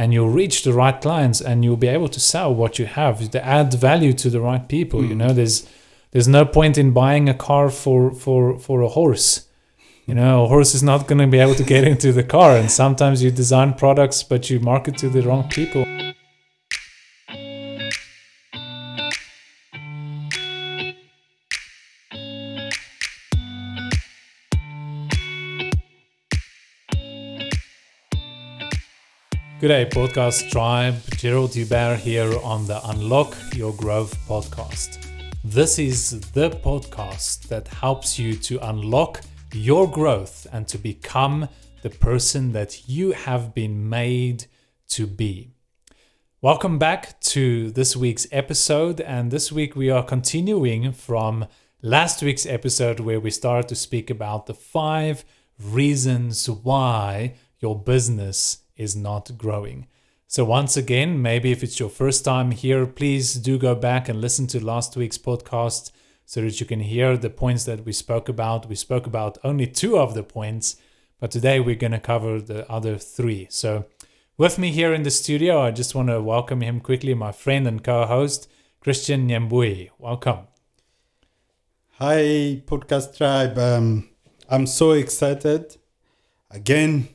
and you'll reach the right clients and you'll be able to sell what you have. To add value to the right people you mm. know? There's there's no point in buying a car for for for a horse. You know a horse is not going to be able to get into the car and sometimes you design products but you market to the wrong people Good day, podcast tribe. Gerald Hubert here on the Unlock Your Growth podcast. This is the podcast that helps you to unlock your growth and to become the person that you have been made to be. Welcome back to this week's episode. And this week we are continuing from last week's episode where we started to speak about the five reasons why your business is not growing. So, once again, maybe if it's your first time here, please do go back and listen to last week's podcast so that you can hear the points that we spoke about. We spoke about only two of the points, but today we're going to cover the other three. So, with me here in the studio, I just want to welcome him quickly, my friend and co host, Christian Nyambui. Welcome. Hi, podcast tribe. Um, I'm so excited again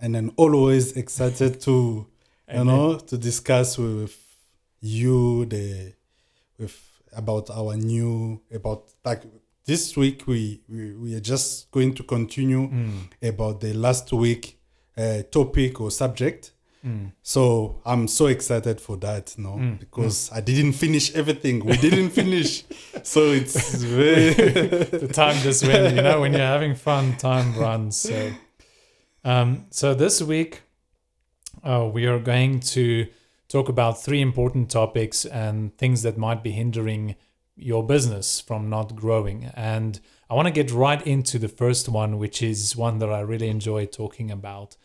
and then always excited to you know to discuss with you the with about our new about like this week we we, we are just going to continue hmm. about the last week uh, topic or subject. Hmm. So i'm so excited for that no hmm. because i didn't finish everything. We didn't finish. So it's very the time just went, you know, when you're having fun, time runs. So, um, so this week, uh, we are going to talk about three important topics and things that might be hindering your business from not growing. And I want to get right into the first one, which is one that I really enjoy talking about,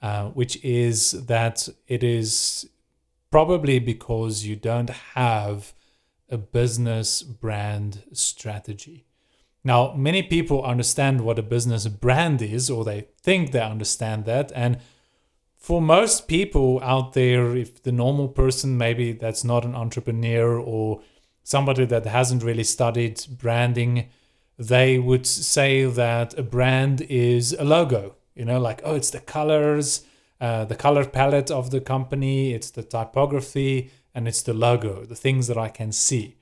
uh, which is that it is probably because you don't have a business brand strategy. Now, many people understand what a business brand is, or they think they understand that. And for most people out there, if the normal person, maybe that's not an entrepreneur or somebody that hasn't really studied branding, they would say that a brand is a logo. You know, like, oh, it's the colors, uh, the color palette of the company, it's the typography, and it's the logo, the things that I can see.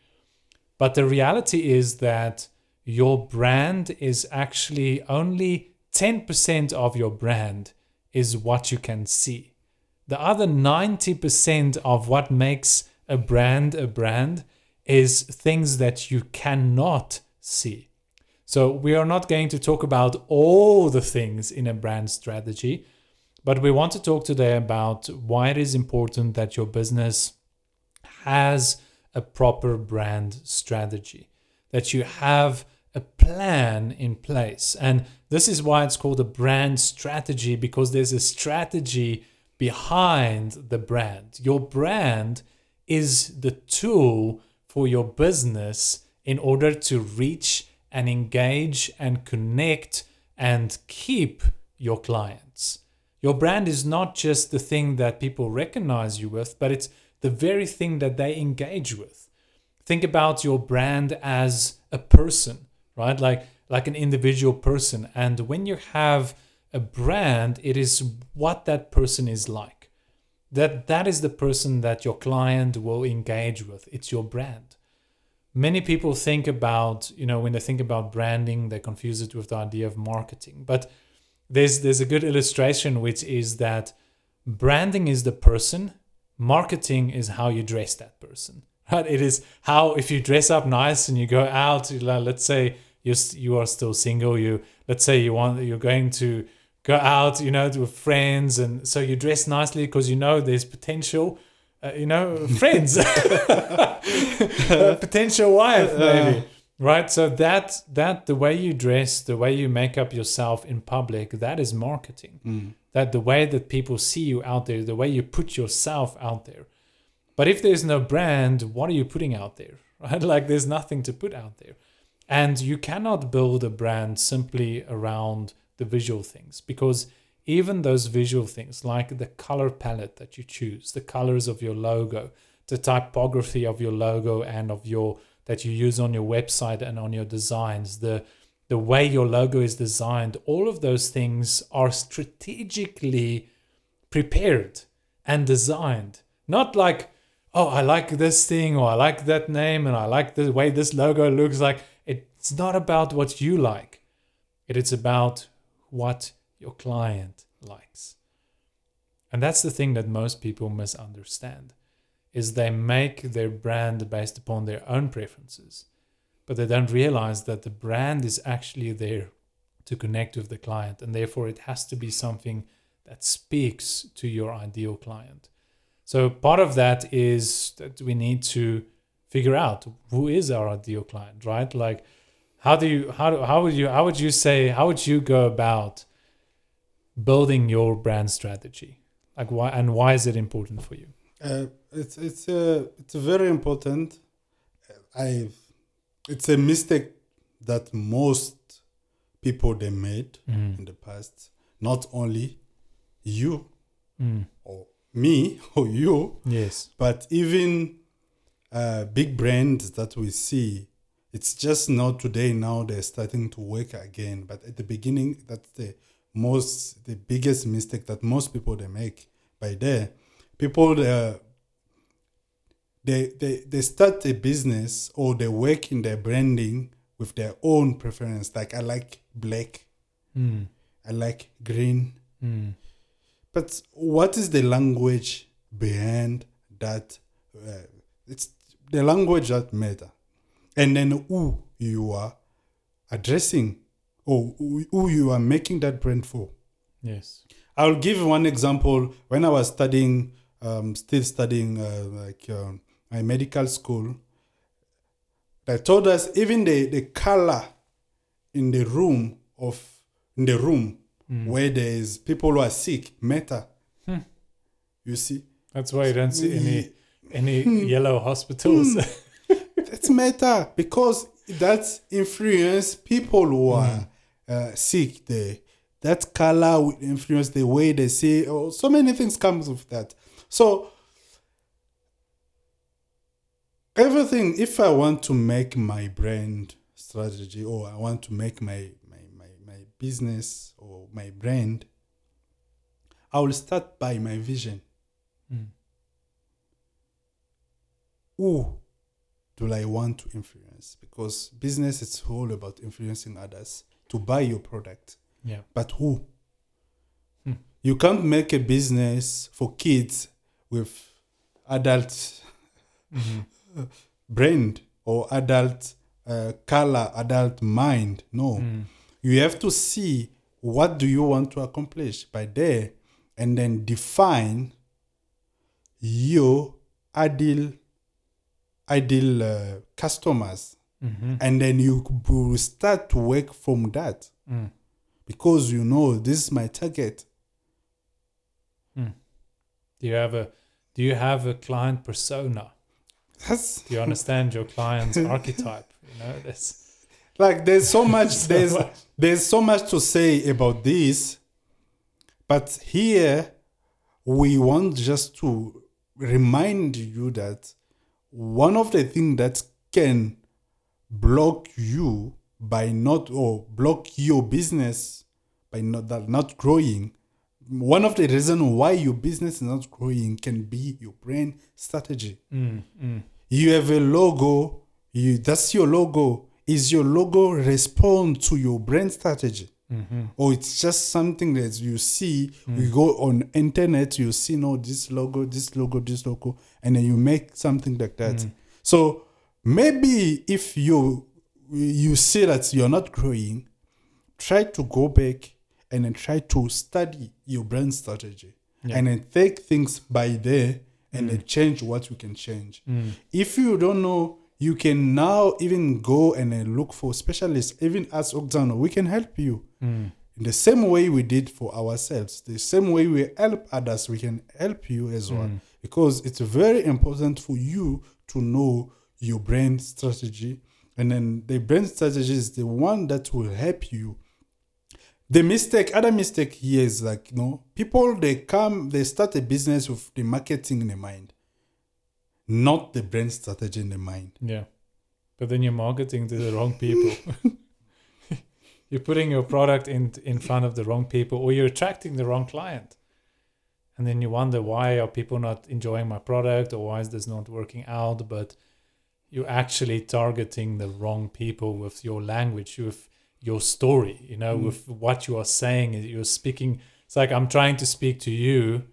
But the reality is that your brand is actually only 10% of your brand is what you can see. The other 90% of what makes a brand a brand is things that you cannot see. So, we are not going to talk about all the things in a brand strategy, but we want to talk today about why it is important that your business has a proper brand strategy, that you have a plan in place. And this is why it's called a brand strategy because there's a strategy behind the brand. Your brand is the tool for your business in order to reach and engage and connect and keep your clients. Your brand is not just the thing that people recognize you with, but it's the very thing that they engage with. Think about your brand as a person, right? Like like an individual person. And when you have a brand, it is what that person is like. That that is the person that your client will engage with. It's your brand. Many people think about, you know, when they think about branding, they confuse it with the idea of marketing. But there's there's a good illustration which is that branding is the person marketing is how you dress that person right it is how if you dress up nice and you go out let's say you you are still single you let's say you want you're going to go out you know with friends and so you dress nicely because you know there's potential uh, you know friends. Potential wife maybe right? So that that the way you dress the way you make up yourself in public that is marketing. That the way that people see you out there the way you put yourself out there but if there's no brand what are you putting out there right like there's nothing to put out there and you cannot build a brand simply around the visual things because even those visual things like the color palette that you choose, the colors of your logo, the typography of your logo and of your that you use on your website and on your designs, the the way your logo is designed, all of those things are strategically prepared and designed. Not like, oh, I like this thing or I like that name and I like the way this logo looks like. It's not about what you like. It is about what your client likes. And that's the thing that most people misunderstand is they make their brand based upon their own preferences but they don't realize that the brand is actually there to connect with the client and therefore it has to be something that speaks to your ideal client so part of that is that we need to figure out who is our ideal client right like how do you how, do, how would you how would you say how would you go about building your brand strategy like why and why is it important for you uh, it's it's uh, it's very important i've it's a mistake that most people they made Mm. in the past. Not only you Mm. or me or you, yes but even uh, big brands that we see. It's just not today. Now they're starting to work again. But at the beginning, that's the most, the biggest mistake that most people they make. By there, people uh, they they they start a business or they work in their branding with their own preference. Like I like black, mm. I like green. Mm. But what is the language behind that? Uh, it's the language that matter, and then who you are addressing or who you are making that brand for. yes I'll give one example. When I was studying, um, still studying, uh, like um, my medical school, they told us even the, the color in the room of in the room Mm. where there is people who are sick matter. Hmm. You see, That's why you don't see any any Hmm. yellow hospitals. that's matter because that influence people who are uh, sick there. That color will influence the way they see. Oh, so many things comes with that. So everything. If I want to make my brand strategy, or I want to make my my business or my brand, I will start by my vision. Mm. Who do I want to influence? Because business is all about influencing others to buy your product. yeah. But who? Hmm. You can't make a business for kids with adult Mhm. brain or adult uh, color, adult mind. No. Mm. You have to see what do you want to accomplish by there and then define your ideal ideal uh, customers Mhm. and then you will start to work from that Mm. because you know this is my target Do you have a do you have a client persona? that's Do you understand your client's archetype? You know, that's like there's so much So there's much. there's so much to say about this but here we want just to remind you that one of the things that can block you by not or block your business by not that not growing one of the reasons why your business is not growing can be your brand strategy. Mm, mm, you have a logo you that's your logo is your logo respond to your brand strategy mhm. or it's just something that you see you go on internet you see no this logo this logo this logo and then you make something like that Mm. so maybe if you you see that you're not growing try to go back and then try to study your brand strategy Yeah. and then take things by there and Mm. then change what you can change Mm. if you don't know you can now even go and then look for specialists. Even as Auxano we can help you. Mm. in the same way we did for ourselves the same way we help others we can help you as well. Mm. because it's very important for you to know your brand strategy. And then the brand strategy is the one that will help you. The mistake, other mistake here is like, you know, people they come, they start a business with the marketing in their mind, not the brand strategy in the mind. Yeah. But then you're marketing to the wrong people. you're putting your product in in front of the wrong people or you're attracting the wrong client. And then you wonder why are people not enjoying my product or why is this not working out? But you're actually targeting the wrong people with your language, with your story, you know, Mm. with what you are saying. You're speaking it's like I'm trying to speak to you,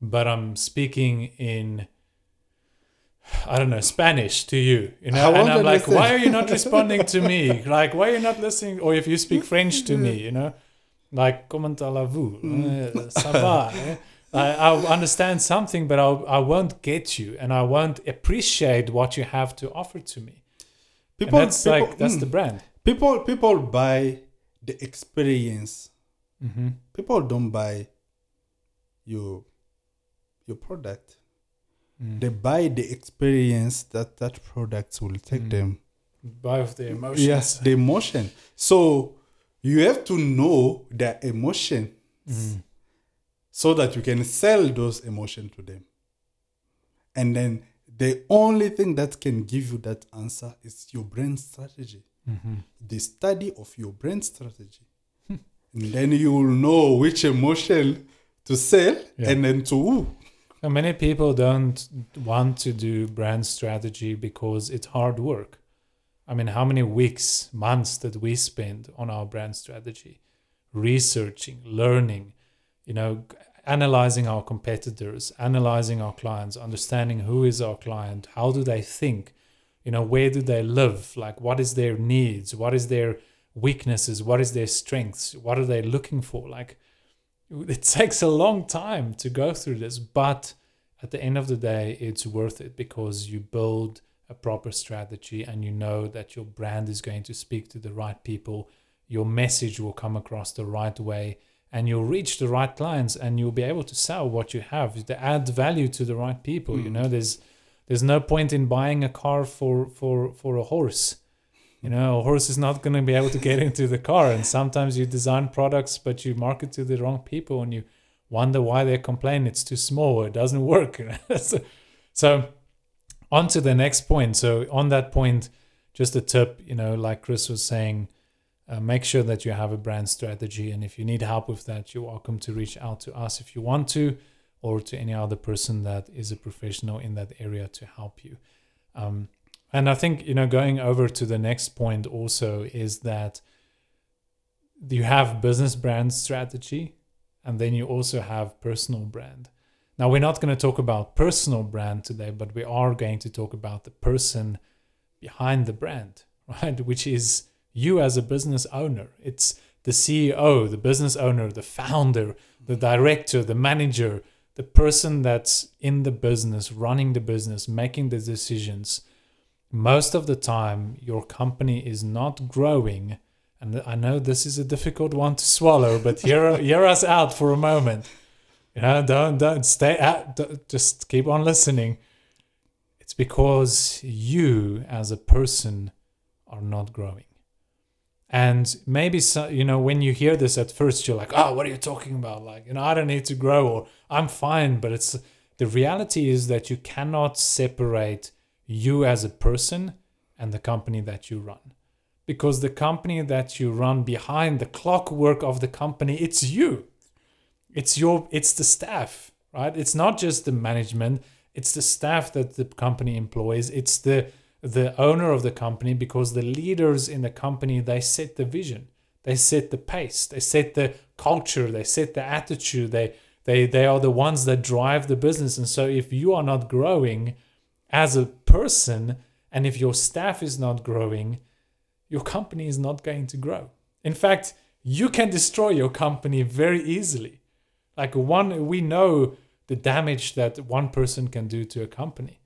but I'm speaking in I don't know, Spanish to you, you know, and I'm like, why are you not responding to me? Like, why are you not listening? Or if you speak French to me, you know, like, comment allez-vous? Mm. Uh, Ça va? eh? I, I understand something, but I'll, I won't get you, and I won't appreciate what you have to offer to me. People, and that's people, like that's mm, the brand. people, people buy the experience. Mm-hmm. People don't buy your your product. Mm. They buy the experience that that product will take Mm. them. Both the emotion. Yes, the emotion. So you have to know their emotion Mm. so that you can sell those emotions to them. And then the only thing that can give you that answer is your brand strategy, Mm-hmm. the study of your brand strategy. and then you will know which emotion to sell Yeah. and then to who. And many people don't want to do brand strategy because it's hard work. I mean, how many weeks, months did we spend on our brand strategy, researching, learning, you know, analyzing our competitors, analyzing our clients, understanding who is our client, how do they think, you know, where do they live, like what is their needs, what is their weaknesses, what is their strengths, what are they looking for, like it takes a long time to go through this, but at the end of the day, it's worth it because you build a proper strategy and you know that your brand is going to speak to the right people, your message will come across the right way, and you'll reach the right clients and you'll be able to sell what you have to add value to the right people. You Mm. know, there's there's no point in buying a car for for for a horse. You know, a horse is not going to be able to get into the car. And sometimes you design products, but you market to the wrong people and you wonder why they complain it's too small, it doesn't work. so, so, on to the next point. So, on that point, just a tip, you know, like Chris was saying, uh, make sure that you have a brand strategy. And if you need help with that, you're welcome to reach out to us if you want to, or to any other person that is a professional in that area to help you. Um, and I think, you know, going over to the next point also is that you have business brand strategy and then you also have personal brand. Now, we're not going to talk about personal brand today, but we are going to talk about the person behind the brand, right? Which is you as a business owner. It's the CEO, the business owner, the founder, the director, the manager, the person that's in the business, running the business, making the decisions most of the time your company is not growing and i know this is a difficult one to swallow but hear, hear us out for a moment. You know don't don't stay at don't- just keep on listening. It's because you as a person are not growing. And maybe so, you know when you hear this at first you're like oh what are you talking about? Like you know i don't need to grow or i'm fine but it's the reality is that you cannot separate you as a person and the company that you run. Because the company that you run behind the clockwork of the company it's you. It's your it's the staff right? It's not just the management. It's the staff that the company employs. It's the the owner of the company because the leaders in the company they set the vision. They set the pace. They set the culture. They set the attitude. They they they are the ones that drive the business. And so if you are not growing as a person and if your staff is not growing your company is not going to grow. In fact you can destroy your company very easily. Like one we know the damage that one person can do to a company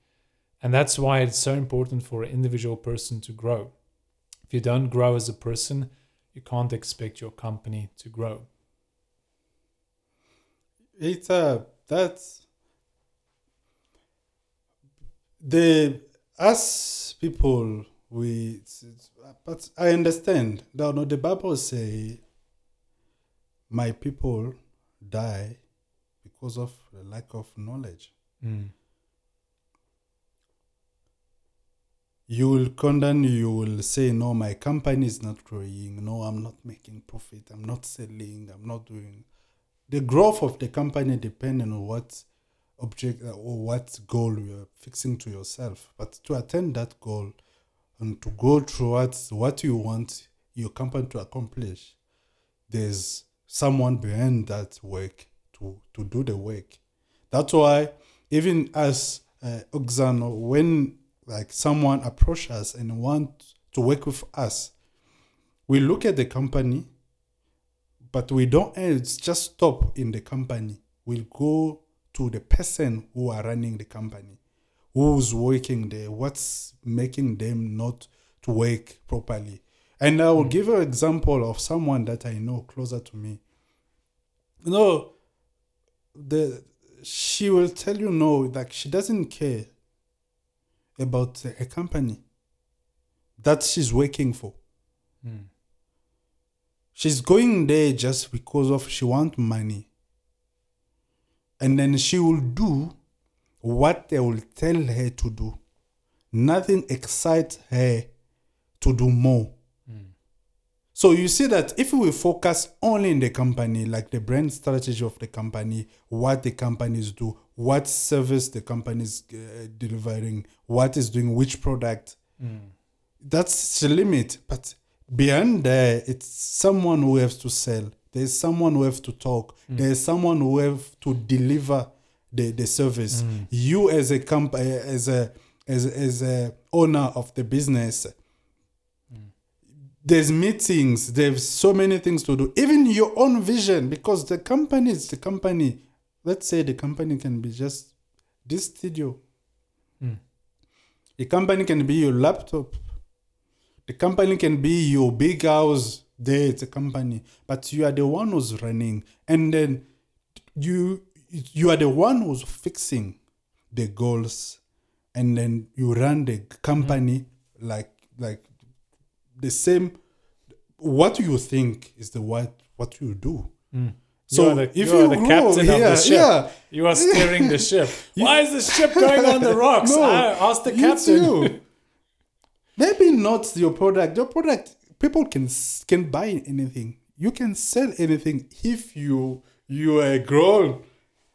and that's why it's so important for an individual person to grow. If you don't grow as a person you can't expect your company to grow. It's uh that's the us people we but I understand. No, no, the Bible say my people die because of the lack of knowledge. Mm. You will condemn, you will say, No, my company is not growing. No, I'm not making profit. I'm not selling. I'm not doing. The growth of the company depends on what object uh, or what goal you're fixing to yourself. But to attain that goal and to go towards what you want your company to accomplish, there's someone behind that work to, to do the work. That's why even as uh, Auxano, when like someone approach us and want to work with us, we look at the company, but we don't just stop in the company. We'll go to the person who are running the company, who's working there, what's making them not to work properly. And I will give an example of someone that I know closer to me. You know, the she will tell you no, like she doesn't care about a company that she's working for. Mm. She's going there just because of she want money. And then she will do what they will tell her to do. Nothing excites her to do more. Mm. So you see that if we focus only in the company, like the brand strategy of the company, what the companies do, what service the company is uh, delivering, what is doing which product, Mm. that's the limit. But beyond there, it's someone who has to sell. There's someone who have to talk. There's someone who have to deliver the, the service. Mm. You as a company, as a as as a owner of the business, there's meetings. There's so many things to do. Even your own vision, because the company is the company. Let's say the company can be just this studio. Mm. The company can be your laptop. The company can be your big house. There, it's a company, but you are the one who's running, and then you you are the one who's fixing the goals, and then you run the company like like the same. What you think is the what what you do. Mm. So you the, if you you are the captain of yeah, the ship. yeah. You are steering the ship. Why is the ship going on the rocks? No, I asked the you captain. too. Maybe not your product. Your product, people can can buy anything. You can sell anything if you you are a grown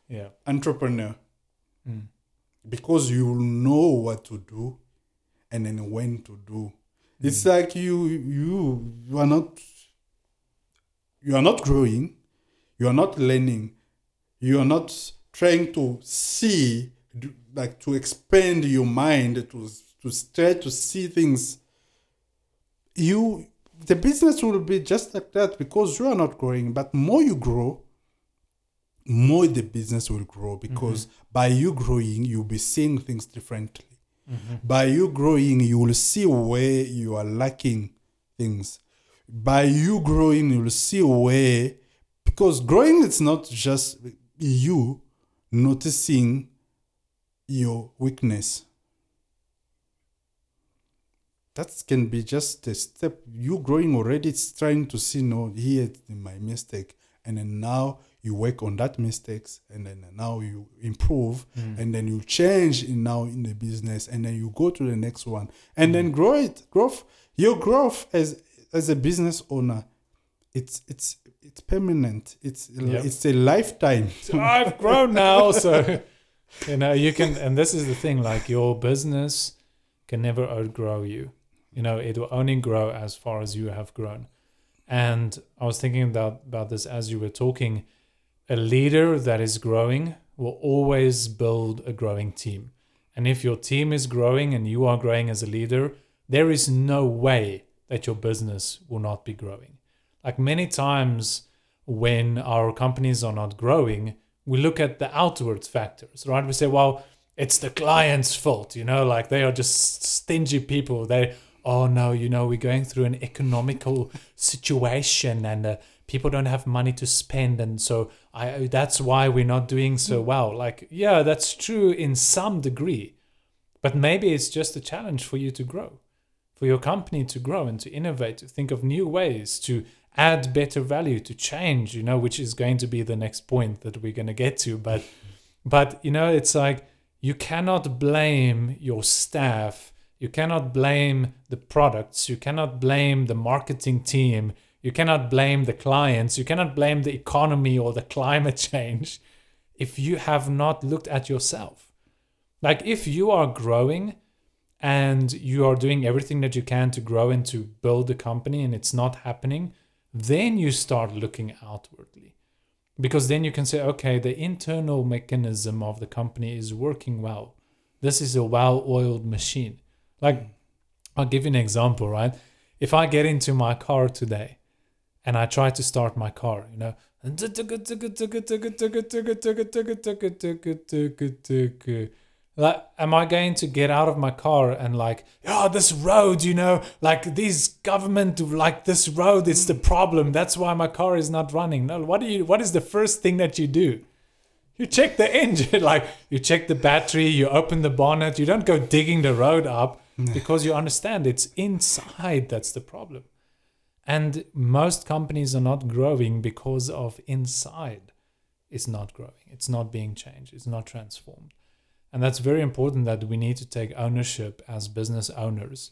Yeah. entrepreneur Mm. because you know what to do and then when to do. It's like you you you are not you are not growing, you are not learning, you are not trying to see like to expand your mind to to try to see things. You the business will be just like that because you are not growing, but more you grow, more the business will grow because mm-hmm. by you growing, you'll be seeing things differently. Mm-hmm. By you growing, you will see where you are lacking things. By you growing, you will see where, because growing it's not just you noticing your weakness. That can be just a step. You growing already, it's trying to see, no, here my mistake. And then now you work on that mistakes and then now you improve mm. and then you change in now in the business and then you go to the next one and then mm. grow it growth your growth as as a business owner it's it's it's permanent it's Yep. it's a lifetime I've grown now, so you know you can. And this is the thing: like your business can never outgrow you. You know, it will only grow as far as you have grown. And I was thinking about about this as you were talking. A leader that is growing will always build a growing team. And if your team is growing and you are growing as a leader, there is no way that your business will not be growing. Like many times when our companies are not growing, we look at the outward factors, right? We say, well, it's the client's fault, you know, like they are just stingy people. They, oh no, you know, we're going through an economical situation and uh, people don't have money to spend. And so I, that's why we're not doing so well. Like, yeah, that's true in some degree, but maybe it's just a challenge for you to grow for your company to grow and to innovate, to think of new ways to add better value to change you know which is going to be the next point that we're going to get to but but you know it's like you cannot blame your staff you cannot blame the products you cannot blame the marketing team you cannot blame the clients you cannot blame the economy or the climate change if you have not looked at yourself like if you are growing and you are doing everything that you can to grow and to build a company and it's not happening, then you start looking outwardly. Because then you can say, okay, the internal mechanism of the company is working well. This is a well oiled machine. Like, I'll give you an example, right? If I get into my car today and I try to start my car, you know, like am i going to get out of my car and like oh this road you know like these government like this road is the problem that's why my car is not running no what do you what is the first thing that you do you check the engine like you check the battery you open the bonnet you don't go digging the road up because you understand it's inside that's the problem and most companies are not growing because of inside is not growing it's not being changed it's not transformed and that's very important that we need to take ownership as business owners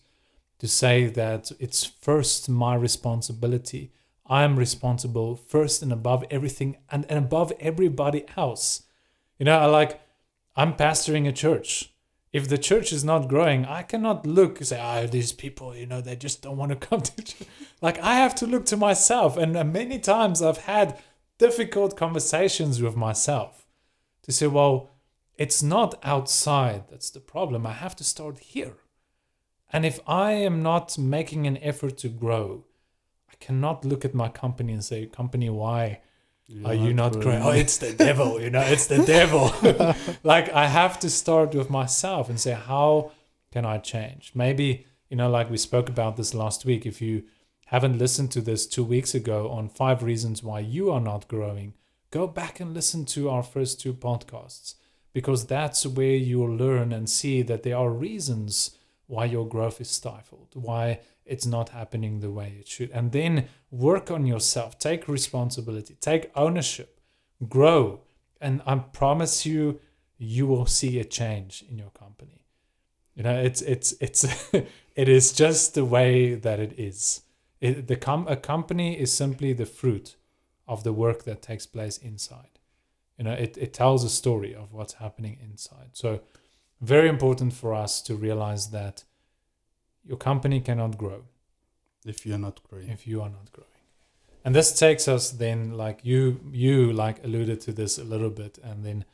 to say that it's first my responsibility. I am responsible first and above everything and, and above everybody else. You know, I like, I'm pastoring a church. If the church is not growing, I cannot look and say, oh, these people, you know, they just don't want to come to church. Like, I have to look to myself. And uh, many times I've had difficult conversations with myself to say, well, it's not outside that's the problem. I have to start here. And if I am not making an effort to grow, I cannot look at my company and say, Company, why You're are you not growing? Oh, it's the devil, you know, it's the devil. like, I have to start with myself and say, How can I change? Maybe, you know, like we spoke about this last week, if you haven't listened to this two weeks ago on five reasons why you are not growing, go back and listen to our first two podcasts because that's where you'll learn and see that there are reasons why your growth is stifled, why it's not happening the way it should. And then work on yourself, take responsibility, take ownership, grow. And I promise you, you will see a change in your company. You know, it's it's it's it is just the way that it is. It, the com- a company is simply the fruit of the work that takes place inside you know it, it tells a story of what's happening inside so very important for us to realize that your company cannot grow if you're not growing. if you are not growing. And this takes us then like you you like alluded to this a little bit and then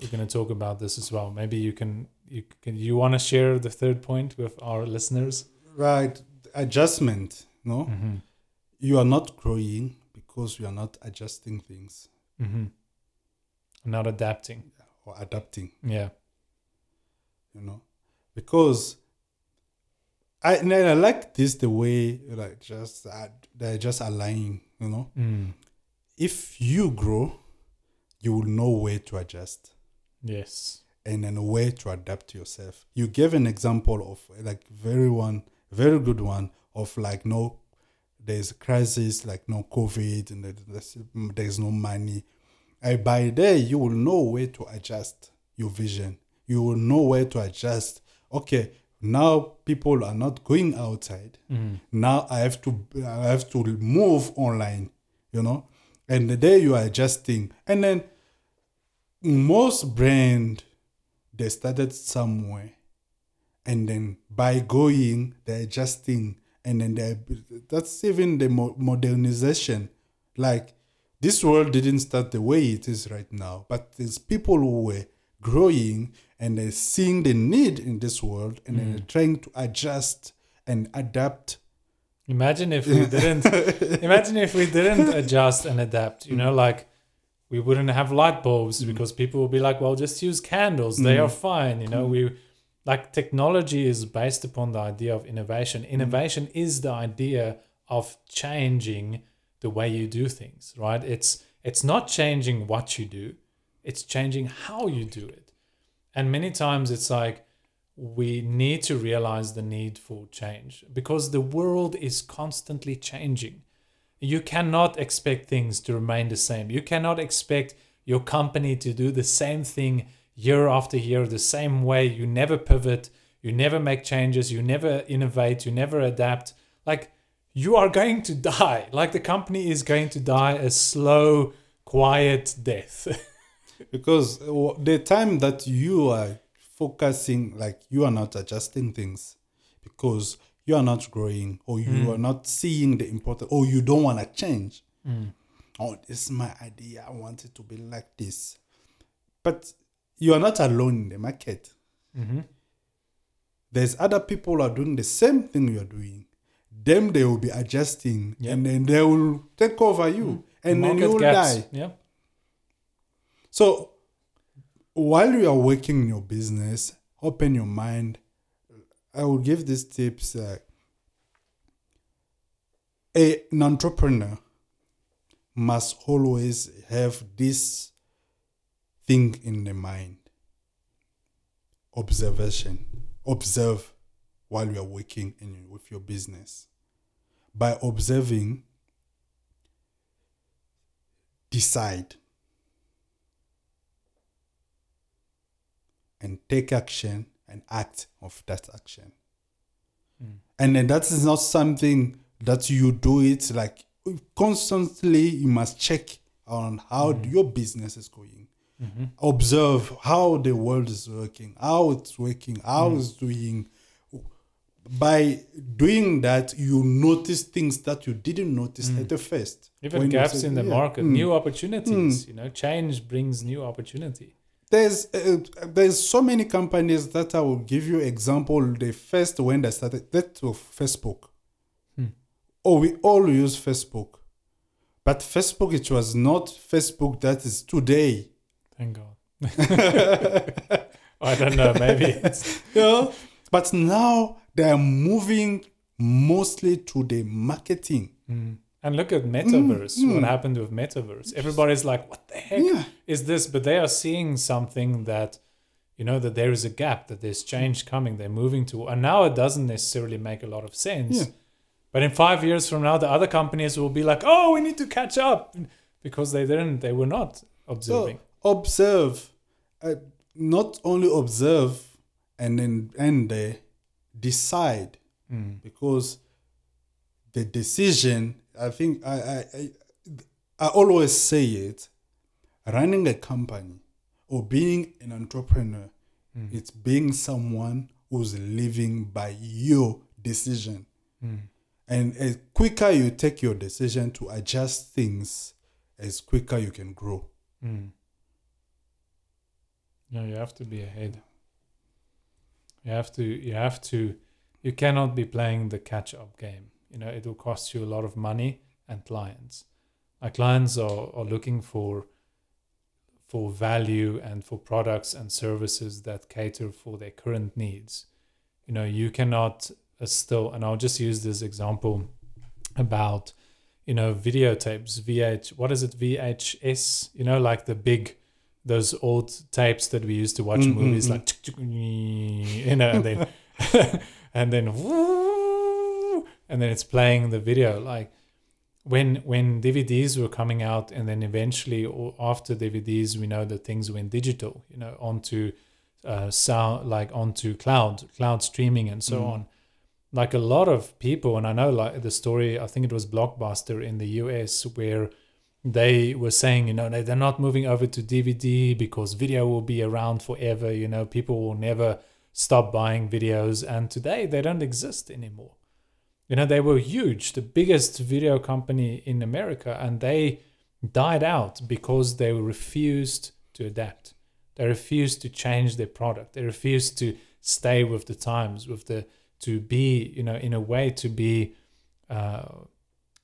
we're going to talk about this as well. Maybe you can you can you want to share the third point with our listeners? Right. Adjustment no? Mm-hmm. you are not growing because you are not adjusting things. Mm-hmm. Not adapting. Or adapting. Yeah you know? Because I and I like this the way like just uh, they're just aligning you know? Mm. if you grow you will know where to adjust. Yes. And then where to adapt yourself. You gave an example of like very one very good one of like no there's a crisis like no covid and there's, there's no money. And by there, you will know where to adjust your vision. You will know where to adjust. Okay, now people are not going outside. Mm. Now I have to I have to move online, you know. And the day you are adjusting. And then most brand they started somewhere. And then by going, they're adjusting. And then they that's even the modernization. Like this world didn't start the way it is right now, but there's people who were growing and they're seeing the need in this world and mm. they're trying to adjust and adapt. Imagine if we didn't imagine if we didn't adjust and adapt, you know, like we wouldn't have light bulbs mm. because people would be like, well, just use candles. They mm. are fine. You know, we like technology is based upon the idea of innovation. Mm. Innovation is the idea of changing the way you do things, right? It's it's not changing what you do, it's changing how you do it. And many times it's like we need to realize the need for change because the world is constantly changing. You cannot expect things to remain the same. You cannot expect your company to do the same thing year after year, the same way. You never pivot, you never make changes, you never innovate, you never adapt. Like, you are going to die. Like, the company is going to die a slow, quiet death. because the time that you are focusing like you are not adjusting things because you are not growing or you Mm. are not seeing the important or you don't want to change. Mm. oh this is my idea. I want it to be like this. But you are not alone in the market. Hmm there's other people who are doing the same thing you are doing. Them they will be adjusting Yep. and then they will take over you and then you will die. Yeah. So while you are working in your business, open your mind. I will give these tips. Uh, a, an entrepreneur must always have this thing in the mind observation. Observe while you are working in, with your business. By observing, decide. And take action and act of that action. Mm. And then that is not something that you do it like constantly you must check on how Mm. your business is going. hmm Observe how the world is working, how it's working, how Mm. it's doing. By doing that, you notice things that you didn't notice Mm. at the first. Even gaps say- in the yeah. market, Mm. new opportunities. You know, change brings new opportunity. There's uh, there's so many companies that I will give you example. The first when they started that was Facebook. Hmm. Oh, we all use Facebook, but Facebook it was not Facebook that is today. Thank God. I don't know. Maybe it's yeah, but now they are moving mostly to the marketing. Mm. And look at metaverse. Mm, What mm. happened with metaverse? Everybody's like, "What the heck Yeah, is this?" But they are seeing something that, you know, that there is a gap, that there's change coming. They're moving to, and now it doesn't necessarily make a lot of sense. Yeah. But in five years from now, the other companies will be like, "Oh, we need to catch up," because they didn't. They were not observing. So observe, uh, not only observe and then and uh, decide. Mm. because the decision i think I, I i i always say it running a company or being an entrepreneur Mm. it's being someone who's living by your decision Mm. and as quicker you take your decision to adjust things as quicker you can grow Mm. No, you have to be ahead. You have to. You have to. You cannot be playing the catch-up game. You know, it will cost you a lot of money and clients. Our clients are, are looking for for value and for products and services that cater for their current needs. You know, you cannot uh, still, and I'll just use this example about you know videotapes vh what is it vhs you know like the big those old tapes that we used to watch Mm, mm, movies mm. like you know and then and then and then it's playing the video. Like when when dvds were coming out and then eventually or after dvds we know that things went digital you know onto uh sound like onto cloud cloud streaming and so Mm. on. Like a lot of people and i know like the story i think it was blockbuster in the us where they were saying you know they- they're not moving over to dvd because video will be around forever you know people will never stop buying videos. And today they don't exist anymore you know they were huge the biggest video company in america and they died out because they refused to adapt. They refused to change their product. They refused to stay with the times with the to be you know in a way to be uh,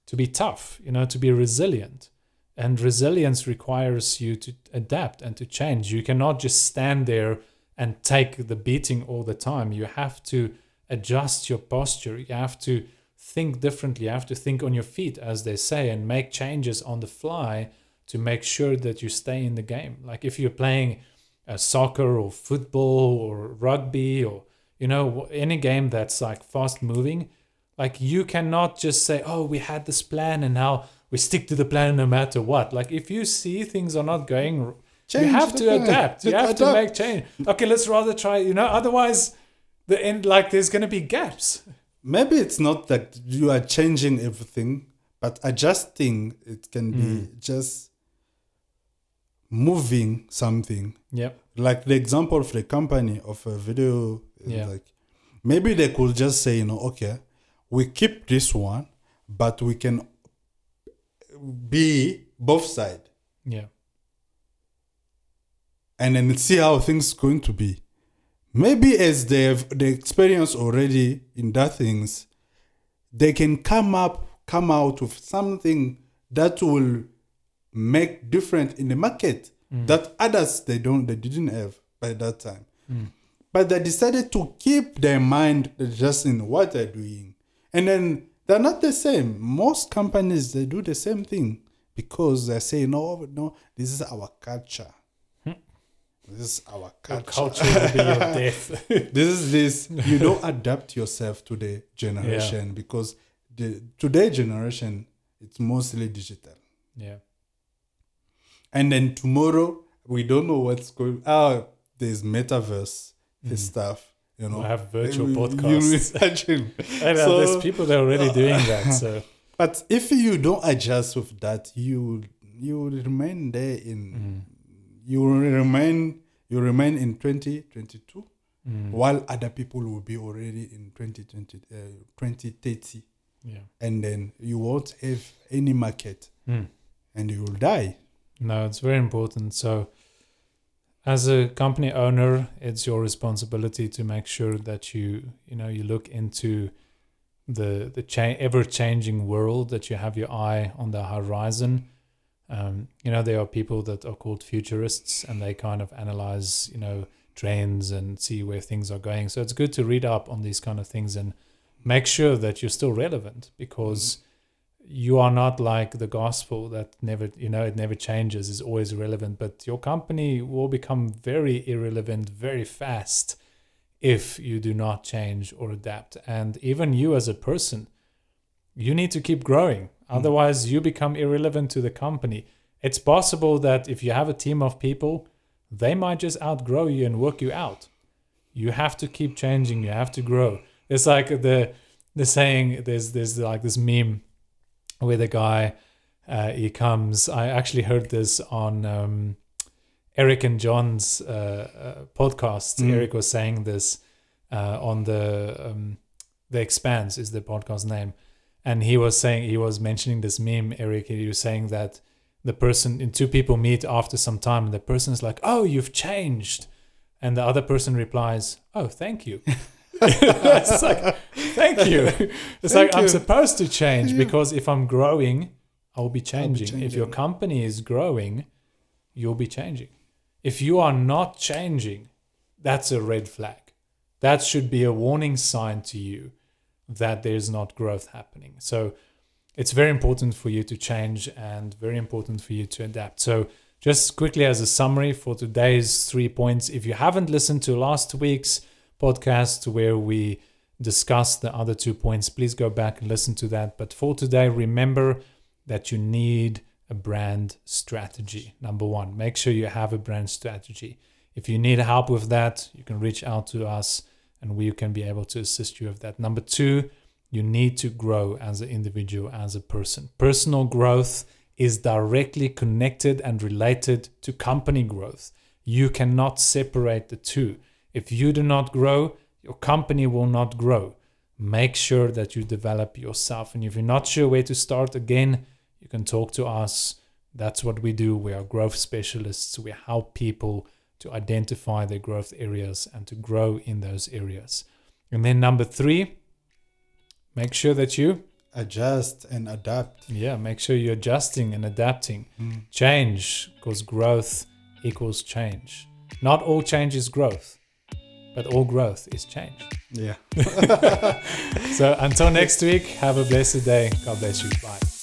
to be tough you know to be resilient. And resilience requires you to adapt and to change. You cannot just stand there and take the beating all the time. You have to adjust your posture you have to think differently you have to think on your feet as they say and make changes on the fly to make sure that you stay in the game like if you're playing uh, soccer or football or rugby or you know any game that's like fast moving Like you cannot just say, "Oh, we had this plan and now we stick to the plan no matter what." Like if you see things are not going, r- you have to plan. adapt. You have to make change. Okay, let's rather try. You know, otherwise, the end like there's gonna be gaps. Maybe it's not that you are changing everything, but adjusting it can be Mm. just moving something. Yep. Like the example of the company of a video, Yeah. like maybe they could just say, you know, okay, we keep this one, but we can be both side Yeah. and then see how things going to be. Maybe as they have the experience already in that things, they can come up, come out with something that will make different in the market Mm. that others they don't they didn't have by that time. Mm. But they decided to keep their mind just in what they're doing. And then they're not the same. Most companies they do the same thing because they say, no, no, this is our culture. This is our culture. culture will be your death. this is this. You don't adapt yourself to the generation because the today generation it's mostly digital. yeah. And then tomorrow we don't know what's going. Oh, there's metaverse, this mm. stuff. You know, We'll have virtual You- podcasts. You imagine. And, uh, So- there's people that are already uh, doing that. So But if you don't adjust with that, you you will remain there in mm. You remain you remain in 2022 mm, while other people will be already in 2020 uh, 2030 yeah. and then you won't have any market Mm. and you will die No, it's very important. So, as a company owner, it's your responsibility to make sure that you, you know, you look into the the cha- ever changing world. That you have your eye on the horizon. Um, you know, there are people that are called futurists, and they kind of analyze, you know, trends and see where things are going. So it's good to read up on these kind of things and make sure that you're still relevant because you are not like the gospel that never you know it never changes is always relevant but your company will become very irrelevant very fast if you do not change or adapt. And even you as a person you need to keep growing otherwise you become irrelevant to the company it's possible that if you have a team of people they might just outgrow you and work you out you have to keep changing you have to grow it's like the the saying there's there's like this meme where the guy uh, he comes. I actually heard this on um, Eric and John's uh, uh, podcast. Mm. Eric was saying this uh, on the um, the Expanse is the podcast name, and he was saying he was mentioning this meme. Eric, he was saying that the person and two people meet after some time, and the person is like, "Oh, you've changed," and the other person replies, "Oh, thank you." it's like, thank you. It's Thank like I'm supposed to change Yeah. because if I'm growing, I'll be changing. If your company is growing, you'll be changing. If you are not changing, that's a red flag. That should be a warning sign to you that there's not growth happening. So it's very important for you to change and very important for you to adapt. So just quickly as a summary for today's three points, if you haven't listened to last week's podcast where we discussed the other two points, please go back and listen to that. But for today, remember that you need a brand strategy. Number one, make sure you have a brand strategy. If you need help with that, you can reach out to us and we can be able to assist you with that. Number two, you need to grow as an individual, as a person. Personal growth is directly connected and related to company growth. You cannot separate the two. If you do not grow, your company will not grow. Make sure that you develop yourself. And if you're not sure where to start, again, you can talk to us. That's what we do. We are growth specialists. We help people to identify their growth areas and to grow in those areas. And then number three, make sure that you, adjust and adapt yeah, make sure you're adjusting and adapting. Mm. Change, because growth equals change. Not all change is growth, but all growth is change. yeah So until next week, have a blessed day. God bless you. Bye.